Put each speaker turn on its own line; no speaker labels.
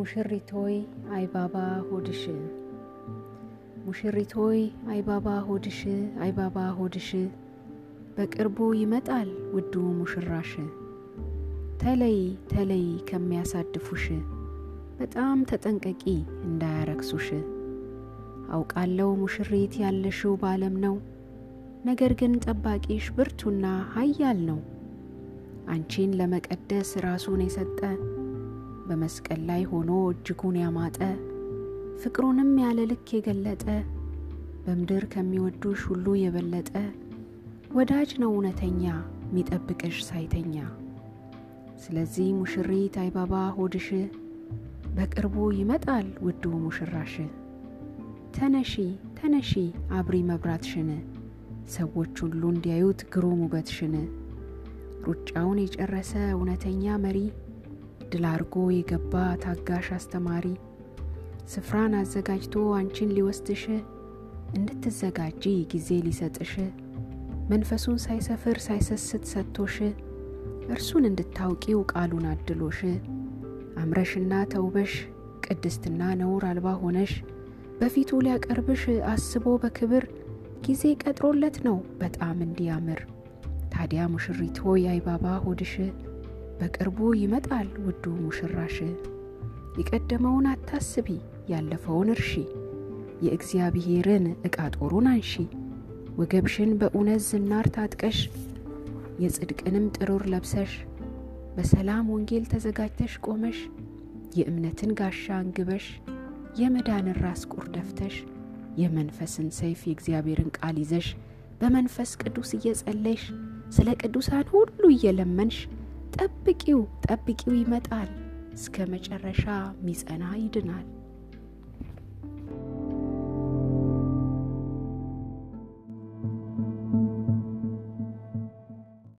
ሙሽሪቶይ አይባባ ሆድሽ። ሙሽሪቶይ አይባባ ሆድሽ አይባባ ሆድሽ። በቅርቡ ይመጣል ውዱ ሙሽራሽ። ተለይ ተለይ ከሚያሳድፉሽ። በጣም ተጠንቀቂ እንዳያረክሱሽ። አውቃለው ሙሽሪት ያለሽው ባለም ነው። ነገር ግን ጠባቂሽ ብርቱና ኃያል ነው። አንቺን ለመቀደስ ራሱን የሰጠ በመስቀል ላይ ሆኖ እጅጉን ያማጠ ፍቅሩንም ያለ ልክ የገለጠ በምድር ከሚወዱሽ ሁሉ የበለጠ ወዳጅ ነው እውነተኛ ሚጠብቅሽ ሳይተኛ። ስለዚህ ሙሽሪት አይባባ ሆድሽ በቅርቡ ይመጣል ውዱ ሙሽራሽ። ተነሺ ተነሺ አብሪ መብራትሽን ሰዎች ሁሉ እንዲያዩት ግሩም ውበትሽን። ሩጫውን የጨረሰ እውነተኛ መሪ ድል አርጎ የገባ ታጋሽ አስተማሪ ስፍራን አዘጋጅቶ አንቺን ሊወስድሽ እንድትዘጋጂ ጊዜ ሊሰጥሽ መንፈሱን ሳይሰፍር ሳይሰስት ሰጥቶሽ እርሱን እንድታውቂው ቃሉን አድሎሽ አምረሽና ተውበሽ ቅድስትና ነውር አልባ ሆነሽ በፊቱ ሊያቀርብሽ አስቦ በክብር ጊዜ ቀጥሮለት ነው በጣም እንዲያምር። ታዲያ ሙሽሪት ሆይ አይባባ ሆድሽ በቅርቡ ይመጣል ውዱ ሙሽራሽ። የቀደመውን አታስቢ ያለፈውን እርሺ። የእግዚአብሔርን ዕቃ ጦሩን አንሺ። ወገብሽን በእውነት ዝናር ታጥቀሽ የጽድቅንም ጥሩር ለብሰሽ በሰላም ወንጌል ተዘጋጅተሽ ቆመሽ የእምነትን ጋሻ አንግበሽ የመዳንን ራስ ቁር ደፍተሽ የመንፈስን ሰይፍ የእግዚአብሔርን ቃል ይዘሽ በመንፈስ ቅዱስ እየጸለይሽ ስለ ቅዱሳን ሁሉ እየለመንሽ ጠብቂው ጠብቂው ይመጣል። እስከ መጨረሻ ሚጸና ይድናል